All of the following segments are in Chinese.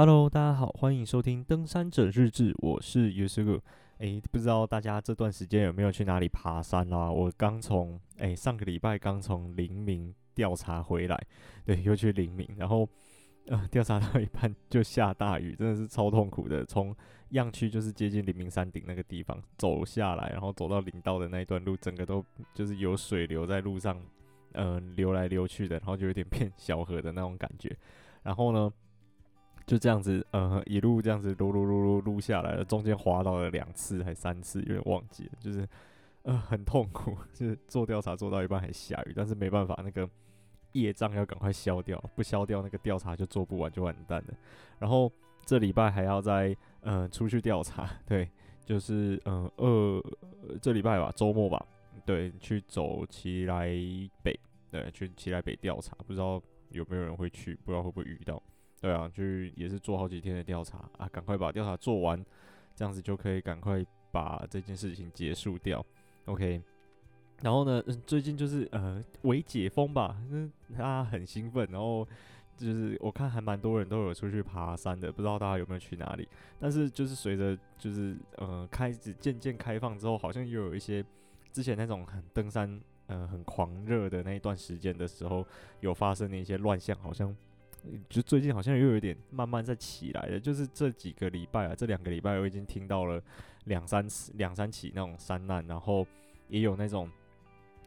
Hello，大家好，欢迎收听登山者日志，我是 Yusuke。诶，不知道大家这段时间有没有去哪里爬山啦、啊？我刚从诶上个礼拜刚从黎明调查回来，对，又去黎明，然后呃调查到一半就下大雨，真的是超痛苦的。从样区就是接近黎明山顶那个地方走下来，然后走到林道的那一段路，整个都就是有水流在路上，嗯、流来流去的，然后就有点变小河的那种感觉。然后呢，就这样子，呃，一路这样子撸撸撸撸撸下来了，中间滑倒了两次还三次，有点忘记了，就是，呃，很痛苦，就是做调查做到一半还下雨，但是没办法，那个业障要赶快消掉，不消掉那个调查就做不完就完蛋了。然后这礼拜还要再，呃，出去调查，对，就是，嗯、呃，二这礼拜吧，周末吧，对，去走奇来北，对，去奇来北调查，不知道有没有人会去，不知道会不会遇到。对啊，就也是做好几天的调查啊，赶快把调查做完，这样子就可以赶快把这件事情结束掉。OK，然后呢，最近就是呃，微解封吧，嗯，大家很兴奋，然后就是我看还蛮多人都有出去爬山的，不知道大家有没有去哪里？但是就是随着就是呃开始渐渐开放之后，好像又有一些之前那种很登山呃很狂热的那一段时间的时候，有发生的一些乱象，好像。就最近好像又有点慢慢在起来了，就是这几个礼拜啊，这两个礼拜我已经听到了两三次、两三起那种山难，然后也有那种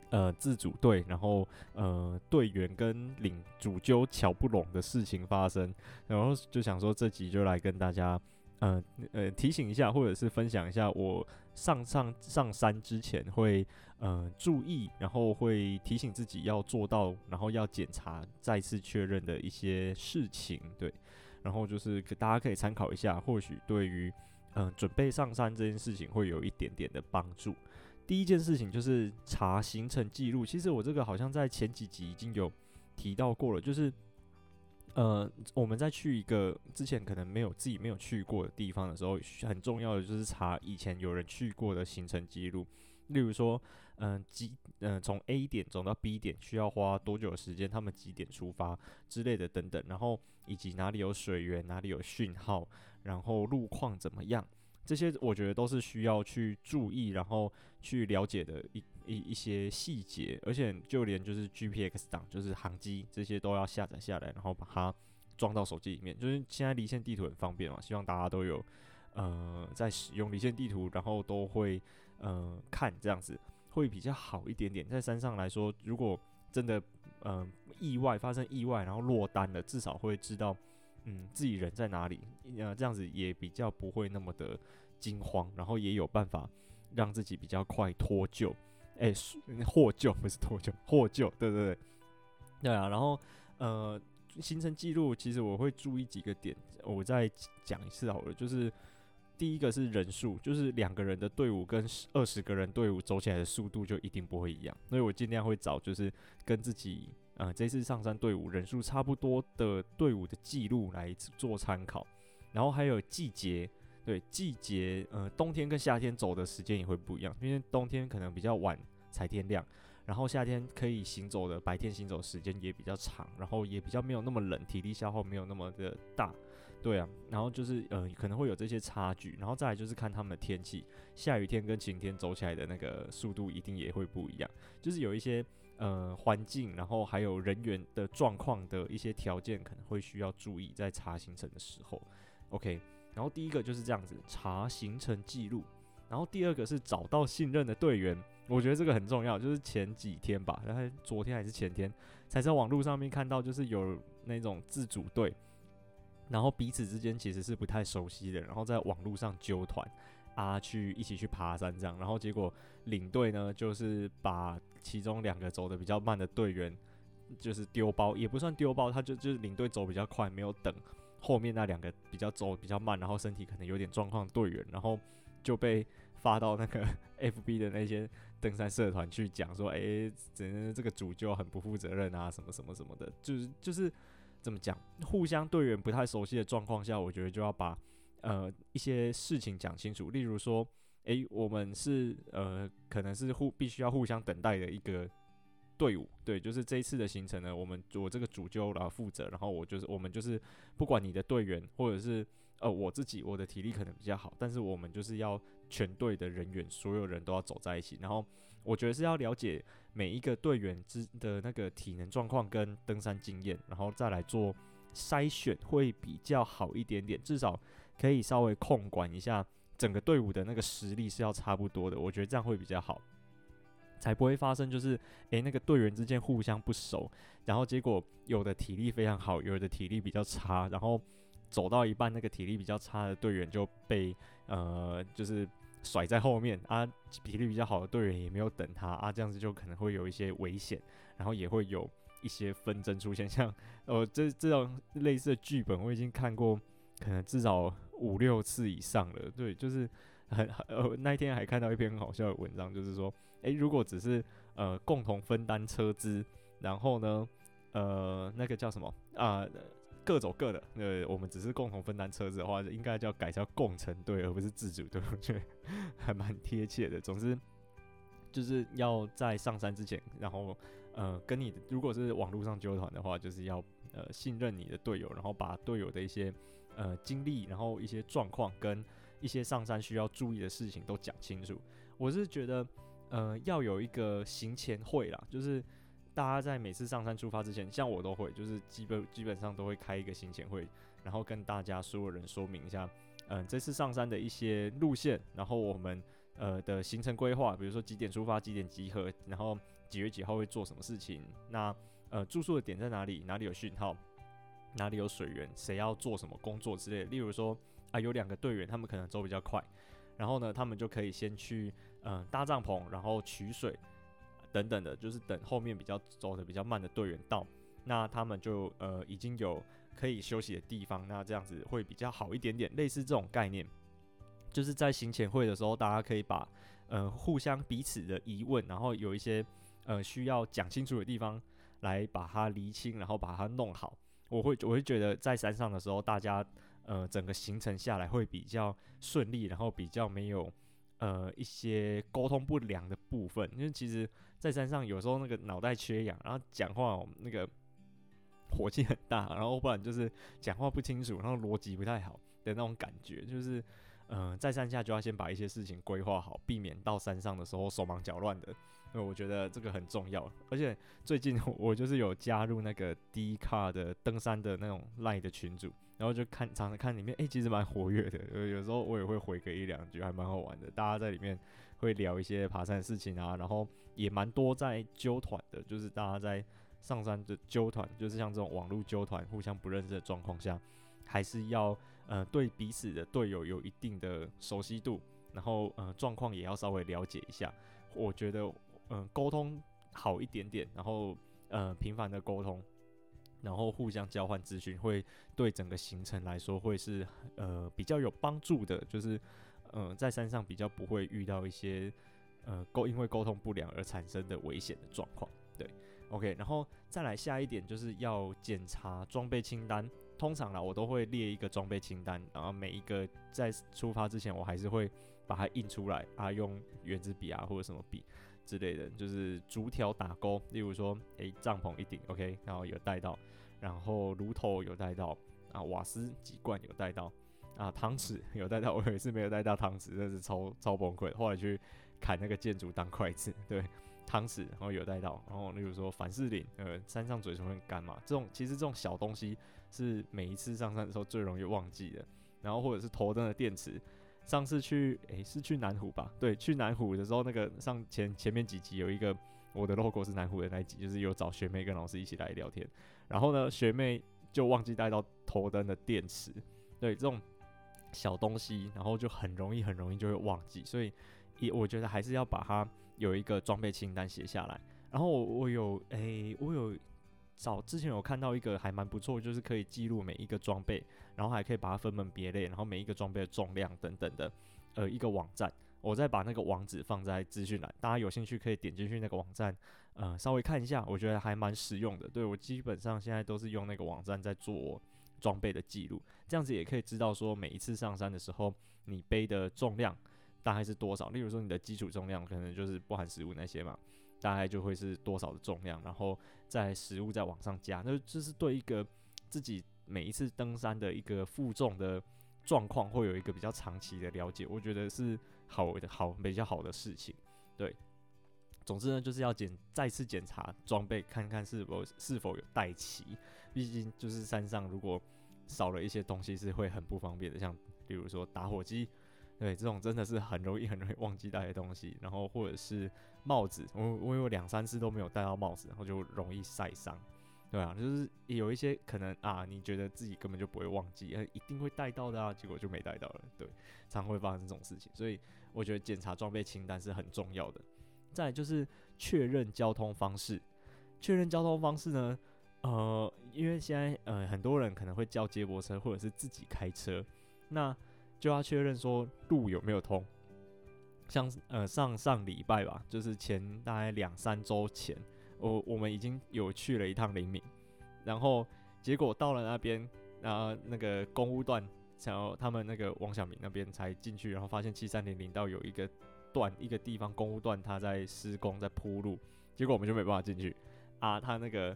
呃自主队，然后呃队员跟领主揪乔不拢的事情发生，然后就想说这集就来跟大家。嗯，呃提醒一下，或者是分享一下，我上上上山之前会呃注意，然后会提醒自己要做到，然后要检查再次确认的一些事情，对，然后就是大家可以参考一下，或许对于嗯、准备上山这件事情会有一点点的帮助。第一件事情就是查行程记录，其实我这个好像在前几集已经有提到过了，就是。呃，我们在去一个之前可能没有自己没有去过的地方的时候，很重要的就是查以前有人去过的行程记录。例如说，嗯、呃，几，嗯、从 A 点走到 B 点需要花多久的时间？他们几点出发之类的等等。然后以及哪里有水源，哪里有讯号，然后路况怎么样？这些我觉得都是需要去注意，然后去了解的一一一些细节，而且就连就是 GPX 档，就是航机这些都要下载下来，然后把它装到手机里面。就是现在离线地图很方便嘛，希望大家都有呃在使用离线地图，然后都会呃看这样子会比较好一点点。在山上来说，如果真的呃意外发生意外，然后落单了，至少会知道。嗯，自己人在哪里？呃，这样子也比较不会那么的惊慌，然后也有办法让自己比较快脱救。哎、欸，获救不是脱救，获救，对对对，对啊。然后呃，行程记录其实我会注意几个点，我再讲一次好了。就是第一个是人数，就是两个人的队伍跟二十个人队伍走起来的速度就一定不会一样，所以我尽量会找就是跟自己。呃，这次上山队伍人数差不多的队伍的记录来做参考，然后还有季节，对季节，呃，冬天跟夏天走的时间也会不一样，因为冬天可能比较晚才天亮，然后夏天可以行走的白天行走时间也比较长，然后也比较没有那么冷，体力消耗没有那么的大，对啊，然后就是呃可能会有这些差距，然后再来就是看他们的天气，下雨天跟晴天走起来的那个速度一定也会不一样，就是有一些。呃，环境，然后还有人员的状况的一些条件，可能会需要注意在查行程的时候。OK，然后第一个就是这样子查行程记录，然后第二个是找到信任的队员，我觉得这个很重要。就是前几天吧，然后昨天还是前天，才在网络上面看到，就是有那种自主队，然后彼此之间其实是不太熟悉的，然后在网络上揪团。啊，去一起去爬山这样，然后结果领队呢，就是把其中两个走得比较慢的队员，就是丢包，也不算丢包，他就就是领队走比较快，没有等后面那两个比较走比较慢，然后身体可能有点状况队员，然后就被发到那个 FB 的那些登山社团去讲说，哎，这这个主就很不负责任啊，什么什么什么的，就是就是怎么讲，互相队员不太熟悉的状况下，我觉得就要把。呃，一些事情讲清楚，例如说，诶，我们是呃，可能是互必须要互相等待的一个队伍，对，就是这一次的行程呢，我们我这个主揪来负责，然后我就是我们就是不管你的队员或者是呃我自己，我的体力可能比较好，但是我们就是要全队的人员，所有人都要走在一起，然后我觉得是要了解每一个队员之的那个体能状况跟登山经验，然后再来做筛选会比较好一点点，至少可以稍微控管一下整个队伍的那个实力是要差不多的，我觉得这样会比较好。才不会发生，就是诶、那个队员之间互相不熟，然后结果有的体力非常好，有的体力比较差，然后走到一半，那个体力比较差的队员就被呃，就是甩在后面啊，体力比较好的队员也没有等他啊，这样子就可能会有一些危险，然后也会有一些纷争出现，像呃，这这种类似的剧本我已经看过，可能至少五六次以上了，对，就是。很呃，那一天还看到一篇很好笑的文章，就是说，诶、如果只是呃共同分担车资，然后呢，呃，那个叫什么啊、各走各的，呃，我们只是共同分担车资的话，应该叫改叫共成队，而不是自主队，我觉得还蛮贴切的。总之，就是要在上山之前，然后呃，跟你如果是网络上纠团的话，就是要呃信任你的队友，然后把队友的一些呃经历，然后一些状况跟。一些上山需要注意的事情都讲清楚。我是觉得，呃，要有一个行前会啦，就是大家在每次上山出发之前，像我都会，就是基本基本上都会开一个行前会，然后跟大家所有人说明一下，嗯、这次上山的一些路线，然后我们呃的行程规划，比如说几点出发，几点集合，然后几月几号会做什么事情，那呃住宿的点在哪里，哪里有讯号，哪里有水源，谁要做什么工作之类的，例如说。啊，有两个队员，他们可能走比较快，然后呢，他们就可以先去嗯、搭帐篷，然后取水等等的，就是等后面比较走的比较慢的队员到，那他们就呃已经有可以休息的地方，那这样子会比较好一点点。类似这种概念，就是在行前会的时候，大家可以把呃互相彼此的疑问，然后有一些呃需要讲清楚的地方，来把它厘清，然后把它弄好。我会我会觉得在山上的时候，大家。呃，整个行程下来会比较顺利，然后比较没有呃一些沟通不良的部分。因为其实，在山上有时候那个脑袋缺氧，然后讲话那个火气很大，然后不然就是讲话不清楚，然后逻辑不太好的那种感觉，就是呃在山下就要先把一些事情规划好，避免到山上的时候手忙脚乱的。因为我觉得这个很重要。而且最近 我就是有加入那个 Dcard 的登山的那种赖的群组。然后就看，常常看里面，哎、其实蛮活跃的。有有时候我也会回个一两句，还蛮好玩的。大家在里面会聊一些爬山的事情啊，然后也蛮多在揪团的，就是大家在上山的揪团，就是像这种网络揪团，互相不认识的状况下，还是要呃对彼此的队友有一定的熟悉度，然后呃状况也要稍微了解一下。我觉得嗯、沟通好一点点，然后呃频繁的沟通。然后互相交换资讯，会对整个行程来说会是呃比较有帮助的，就是呃在山上比较不会遇到一些呃沟因为沟通不良而产生的危险的状况。对，OK，然后再来下一点就是要检查装备清单。通常啦，我都会列一个装备清单，然后每一个在出发之前，我还是会把它印出来啊，用原子笔啊或者什么笔。之类的，就是逐条打勾。例如说，诶、欸，帐篷一顶，OK，然后有带到，然后炉头有带到，啊，瓦斯几罐有带到，啊，汤匙 有带到。我有一次没有带到汤匙，真是超超崩溃。后来去砍那个建筑当筷子，对，汤匙然后有带到。然后例如说凡士林，呃，山上嘴唇很干嘛，这种其实这种小东西是每一次上山的时候最容易忘记的。然后或者是头灯的电池。上次去，诶、是去南湖吧？对，去南湖的时候，那个上前前面几集有一个我的 logo 是南湖的那一集，就是有找学妹跟老师一起来聊天。然后呢，学妹就忘记带到头灯的电池。对，这种小东西，然后就很容易很容易就会忘记，所以也我觉得还是要把它有一个装备清单写下来。然后我我有，诶、我有。早之前有看到一个还蛮不错，就是可以记录每一个装备，然后还可以把它分门别类，然后每一个装备的重量等等的，呃，一个网站。我再把那个网址放在资讯栏，大家有兴趣可以点进去那个网站，呃，稍微看一下，我觉得还蛮实用的。对，我基本上现在都是用那个网站在做装备的记录，这样子也可以知道说每一次上山的时候你背的重量大概是多少。例如说你的基础重量可能就是不含食物那些嘛。大概就会是多少的重量，然后在食物再往上加，那就是对一个自己每一次登山的一个负重的状况会有一个比较长期的了解，我觉得是好的好比较好的事情。对，总之呢，就是要检再次检查装备，看看是否是否有带齐，毕竟就是山上如果少了一些东西是会很不方便的，像比如说打火机。对，这种真的是很容易很容易忘记带的东西，然后或者是帽子，我我有两三次都没有戴到帽子，然后就容易晒伤，对啊，就是有一些可能啊，你觉得自己根本就不会忘记，一定会带到的啊，结果就没带到了，对，常会发生这种事情，所以我觉得检查装备清单是很重要的。再就是确认交通方式，确认交通方式呢，呃，因为现在呃很多人可能会叫接驳车或者是自己开车，那。就要确认说路有没有通，像呃上上礼拜吧，就是前大概两三周前，我我们已经有去了一趟灵明，然后结果到了那边，然后那个公务段，然后他们那个王小明那边才进去，然后发现七三零零道有一个段一个地方公务段他在施工在铺路，结果我们就没办法进去啊，他那个。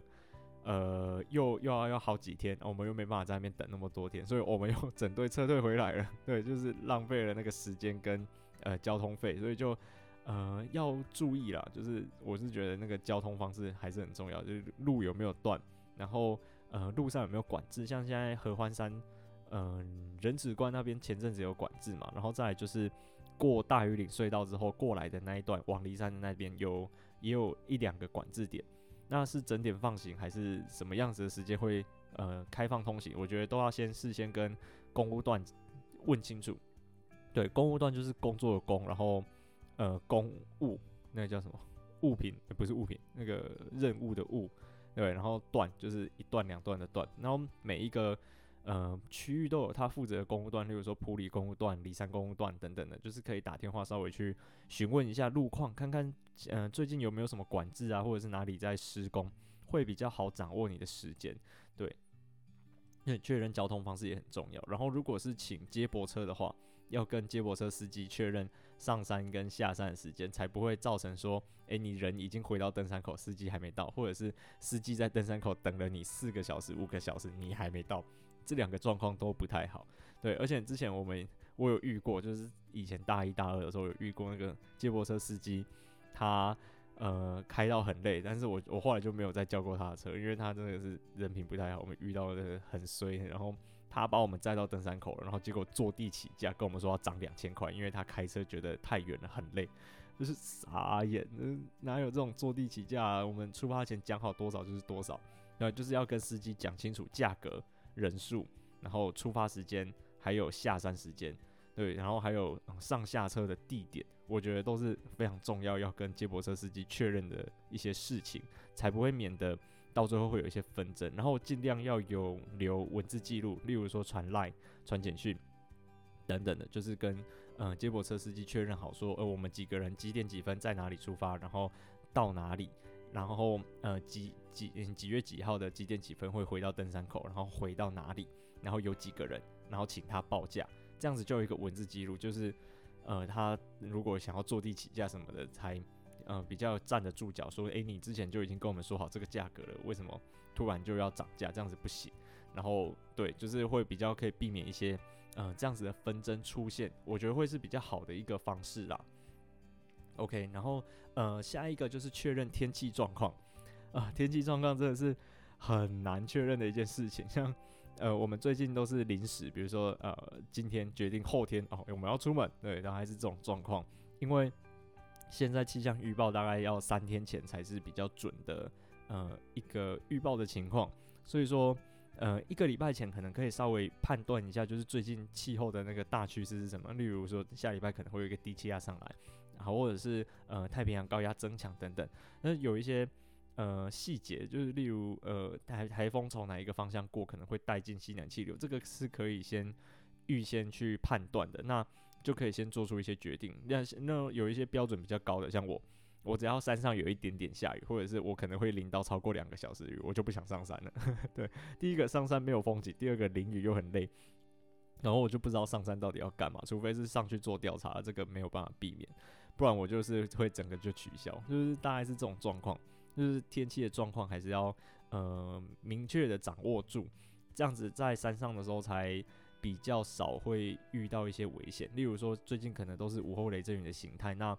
呃，又又要要好几天，我们又没办法在那边等那么多天，所以我们又 整队撤退回来了。对，就是浪费了那个时间跟呃交通费，所以就呃要注意啦。就是我是觉得那个交通方式还是很重要，就是路有没有断，然后呃路上有没有管制，像现在合欢山，嗯、呃，人指关那边前阵子有管制嘛，然后再就是过大余岭隧道之后过来的那一段，往骊山那边有也有一两个管制点。那是整点放行还是什么样子的时间会呃开放通行？我觉得都要先事先跟公务段问清楚。对，公务段就是工作的工，然后呃公务那个叫什么物品？不是物品，那个任务的务。对，然后段就是一段两段的段，然后每一个。呃，区域都有他负责的公务段，例如说普里公务段、梨山公务段等等的，就是可以打电话稍微去询问一下路况，看看呃最近有没有什么管制啊，或者是哪里在施工，会比较好掌握你的时间。对，因为确认交通方式也很重要。然后如果是请接驳车的话，要跟接驳车司机确认上山跟下山的时间，才不会造成说，诶，你人已经回到登山口，司机还没到，或者是司机在登山口等了你四个小时、五个小时，你还没到。这两个状况都不太好，对，而且之前我们我有遇过，就是以前大一、大二的时候有遇过那个接驳车司机，他呃开到很累，但是我我后来就没有再叫过他的车，因为他真的是人品不太好，我们遇到的很衰，然后他把我们载到登山口了，然后结果坐地起价跟我们说要涨两千块，因为他开车觉得太远了，很累，就是傻眼，哪有这种坐地起价啊？我们出发前讲好多少就是多少，然后，就是要跟司机讲清楚价格。人数，然后出发时间，还有下山时间，对，然后还有上下车的地点，我觉得都是非常重要，要跟接驳车司机确认的一些事情，才不会免得到最后会有一些纷争。然后尽量要有留文字记录，例如说传 LINE、传简讯等等的，就是跟、呃、接驳车司机确认好说，呃，我们几个人几点几分在哪里出发，然后到哪里。然后呃几几几月几号的几点几分会回到登山口，然后回到哪里，然后有几个人，然后请他报价，这样子就有一个文字记录，就是呃他如果想要坐地起价什么的，才呃比较站得住脚，说诶你之前就已经跟我们说好这个价格了，为什么突然就要涨价？这样子不行。然后对，就是会比较可以避免一些呃这样子的纷争出现，我觉得会是比较好的一个方式啦。OK，然后呃，下一个就是确认天气状况啊，天气状况真的是很难确认的一件事情。像呃，我们最近都是临时，比如说呃，今天决定后天哦，我们要出门，对，然后还是这种状况，因为现在气象预报大概要三天前才是比较准的呃一个预报的情况，所以说呃一个礼拜前可能可以稍微判断一下，就是最近气候的那个大趋势是什么，例如说下礼拜可能会有一个低气压上来。好，或者是呃太平洋高压增强等等，那有一些呃细节，就是例如呃台台风从哪一个方向过，可能会带进西南气流，这个是可以先预先去判断的，那就可以先做出一些决定。那那有一些标准比较高的，像我，我只要山上有一点点下雨，或者是我可能会淋到超过两个小时雨，我就不想上山了。对，第一个上山没有风景，第二个淋雨又很累。然后我就不知道上山到底要干嘛，除非是上去做调查，这个没有办法避免。不然我就是会整个就取消，就是大概是这种状况，就是天气的状况还是要呃明确的掌握住，这样子在山上的时候才比较少会遇到一些危险。例如说最近可能都是午后雷阵雨的形态，那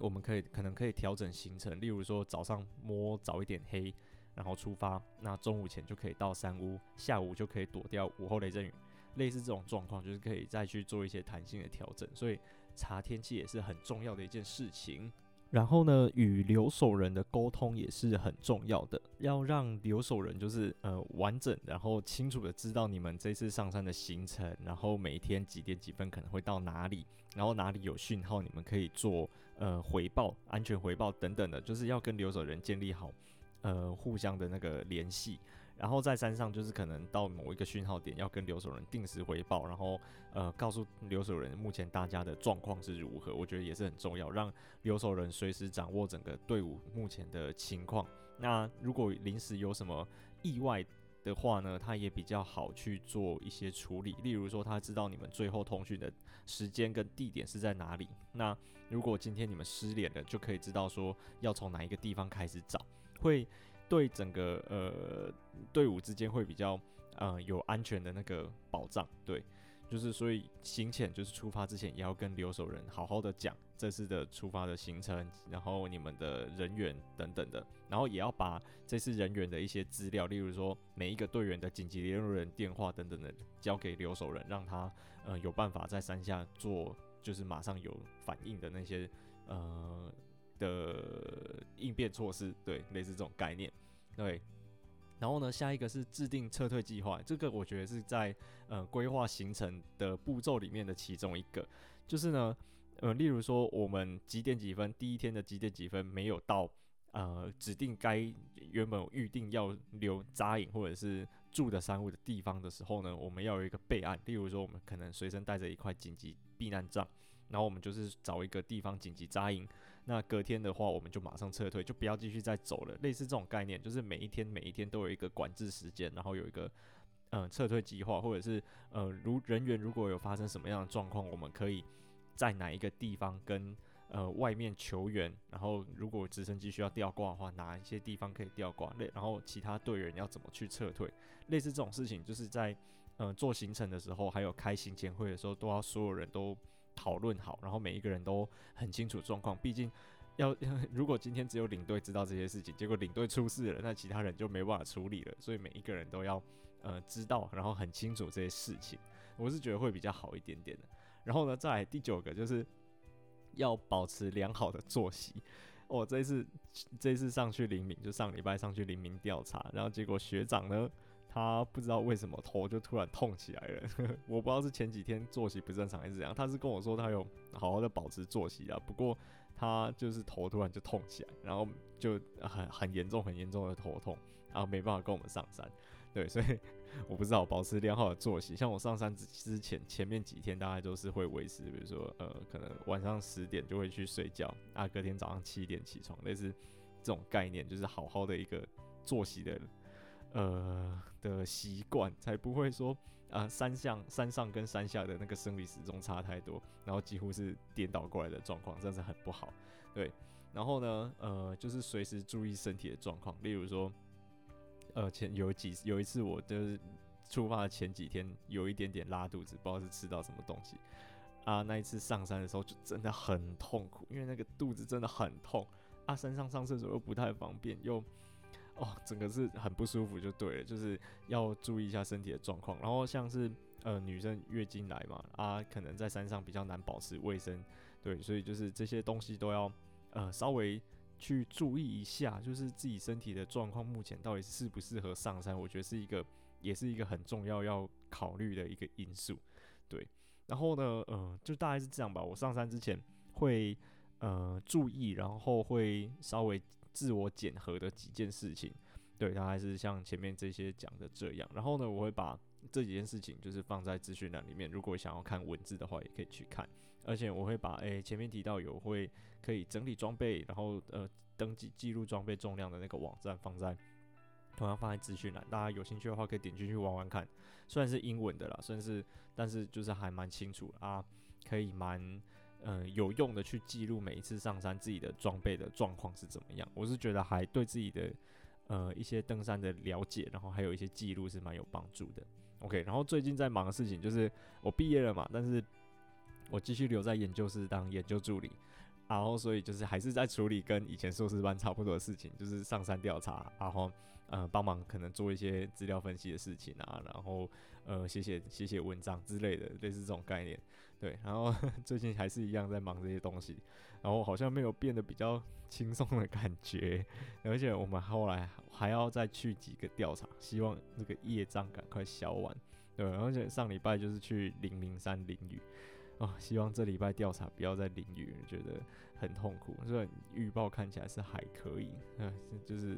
我们可以可能可以调整行程，例如说早上摸早一点黑，然后出发，那中午前就可以到山屋，下午就可以躲掉午后雷阵雨。类似这种状况，就是可以再去做一些弹性的调整，所以查天气也是很重要的一件事情。然后呢，与留守人的沟通也是很重要的，要让留守人就是呃完整，然后清楚的知道你们这次上山的行程，然后每天几点几分可能会到哪里，然后哪里有讯号，你们可以做呃回报、安全回报等等的，就是要跟留守人建立好呃互相的那个联系。然后在山上，就是可能到某一个讯号点，要跟留守人定时回报，然后呃告诉留守人目前大家的状况是如何。我觉得也是很重要，让留守人随时掌握整个队伍目前的情况。那如果临时有什么意外的话呢，他也比较好去做一些处理。例如说，他知道你们最后通讯的时间跟地点是在哪里。那如果今天你们失联了，就可以知道说要从哪一个地方开始找，会。对整个呃队伍之间会比较呃有安全的那个保障，对，就是所以行前就是出发之前也要跟留守人好好的讲这次的出发的行程，然后你们的人员等等的，然后也要把这次人员的一些资料，例如说每一个队员的紧急联络人电话等等的交给留守人，让他呃有办法在山下做就是马上有反应的那些呃。的应变措施，对，类似这种概念，对。然后呢，下一个是制定撤退计划，这个我觉得是在呃规划行程的步骤里面的其中一个，就是呢，呃，例如说我们几点几分，第一天的几点几分没有到呃指定该原本预定要留扎营或者是住的山屋的地方的时候呢，我们要有一个备案，例如说我们可能随身带着一块紧急避难杖。然后我们就是找一个地方紧急扎营，那隔天的话我们就马上撤退，就不要继续再走了。类似这种概念，就是每一天每一天都有一个管制时间，然后有一个嗯、撤退计划，或者是呃如人员如果有发生什么样的状况，我们可以在哪一个地方跟呃外面求援，然后如果直升机需要吊挂的话，哪一些地方可以吊挂，类然后其他队员要怎么去撤退，类似这种事情，就是在嗯、呃、做行程的时候，还有开行前会的时候，都要所有人都。讨论好，然后每一个人都很清楚状况。毕竟要 如果今天只有领队知道这些事情，结果领队出事了，那其他人就没办法处理了。所以每一个人都要呃知道，然后很清楚这些事情。我是觉得会比较好一点点的。然后呢，再来第九个就是要保持良好的作息。我、这次这次上去林明，就上礼拜上去林明调查，然后结果学长呢。他不知道为什么头就突然痛起来了，我不知道是前几天作息不正常还是怎样。他是跟我说他有好好的保持作息啊，不过他就是头突然就痛起来，然后就很很严重很严重的头痛，然后没办法跟我们上山。对，所以 我不知道保持良好的作息。像我上山之之前前面几天大概都是会维持，比如说呃可能晚上十点就会去睡觉，啊隔天早上七点起床，类似这种概念，就是好好的一个作息的。呃的习惯，才不会说啊、山上山上跟山下的那个生理时钟差太多，然后几乎是颠倒过来的状况，真是很不好。对，然后呢，呃，就是随时注意身体的状况，例如说，呃，前有几有一次我就是出发的前几天有一点点拉肚子，不知道是吃到什么东西啊。那一次上山的时候就真的很痛苦，因为那个肚子真的很痛啊。山上上厕所又不太方便，又。哦，整个是很不舒服，就对了，就是要注意一下身体的状况。然后像是呃女生月经来嘛，啊，可能在山上比较难保持卫生，对，所以就是这些东西都要呃稍微去注意一下，就是自己身体的状况目前到底适不适合上山，我觉得是一个也是一个很重要要考虑的一个因素，对。然后呢，呃，就大概是这样吧。我上山之前会呃注意，然后会稍微。自我检核的几件事情，对，它还是像前面这些讲的这样。然后呢，我会把这几件事情就是放在资讯栏里面，如果想要看文字的话，也可以去看。而且我会把诶、前面提到有会可以整理装备，然后呃登记记录装备重量的那个网站放在同样放在资讯栏，大家有兴趣的话可以点进去玩玩看。虽然是英文的啦，算是但是就是还蛮清楚啊，可以蛮。呃有用的去记录每一次上山自己的装备的状况是怎么样。我是觉得还对自己的呃一些登山的了解，然后还有一些记录是蛮有帮助的。OK，然后最近在忙的事情就是我毕业了嘛，但是我继续留在研究室当研究助理。然后，所以就是还是在处理跟以前硕士班差不多的事情，就是上山调查，然后呃帮忙可能做一些资料分析的事情啊，然后呃写写写写文章之类的，类似这种概念。对，然后 最近还是一样在忙这些东西，然后好像没有变得比较轻松的感觉，而且我们后来还要再去几个调查，希望这个业障赶快消完。对，而且上礼拜就是去灵明山淋雨。哦，希望这礼拜调查不要再淋雨，觉得很痛苦。虽然预报看起来是还可以，嗯，就是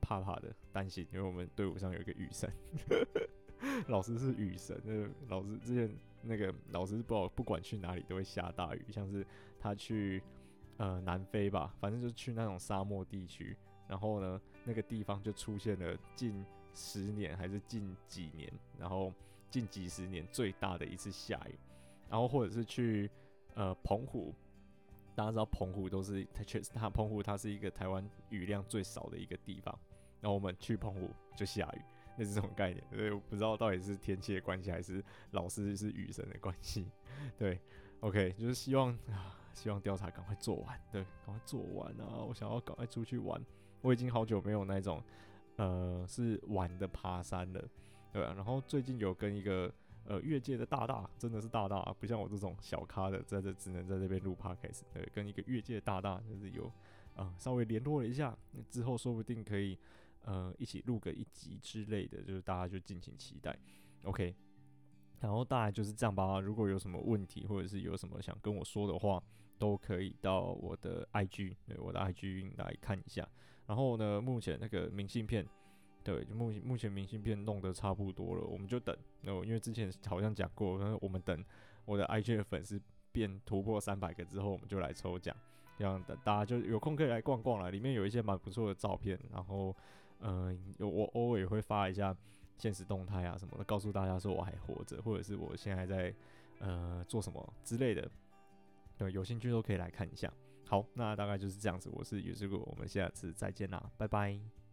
怕怕的，担心，因为我们队伍上有一个雨神，老师是雨神，那个老师之前那个老师不知道不管去哪里都会下大雨，像是他去呃南非吧，反正就去那种沙漠地区，然后呢那个地方就出现了近十年还是近几年，然后近几十年最大的一次下雨。然后或者是去呃澎湖，大家知道澎湖都是它确实它澎湖它是一个台湾雨量最少的一个地方。然后我们去澎湖就下雨，那是这种概念。所以我不知道到底是天气的关系还是老师是雨神的关系。对，OK，就是希望啊，希望调查赶快做完，对，赶快做完啊！我想要赶快出去玩。我已经好久没有那种呃是玩的爬山了，对吧？然后最近有跟一个。呃，越界的大大真的是大大啊，不像我这种小咖的，在这只能在这边录 podcast。对，跟一个越界大大就是有啊、呃，稍微联络了一下，之后说不定可以呃一起录个一集之类的，就是大家就敬请期待。OK，然后大概就是这样吧。如果有什么问题或者是有什么想跟我说的话，都可以到我的 IG，对，我的 IG 来看一下。然后呢，目前那个明信片。对，就目前目前明信片弄得差不多了，我们就等。那因为之前好像讲过，我们等我的 IG 的粉丝变突破三百个之后，我们就来抽奖，这样等大家就有空可以来逛逛了。里面有一些蛮不错的照片，然后嗯、呃，有我偶尔也会发一下现实动态啊什么的，告诉大家说我还活着，或者是我现在在呃做什么之类的。对，有兴趣都可以来看一下。好，那大概就是这样子。我是 U 师哥，我们下次再见啦，拜拜。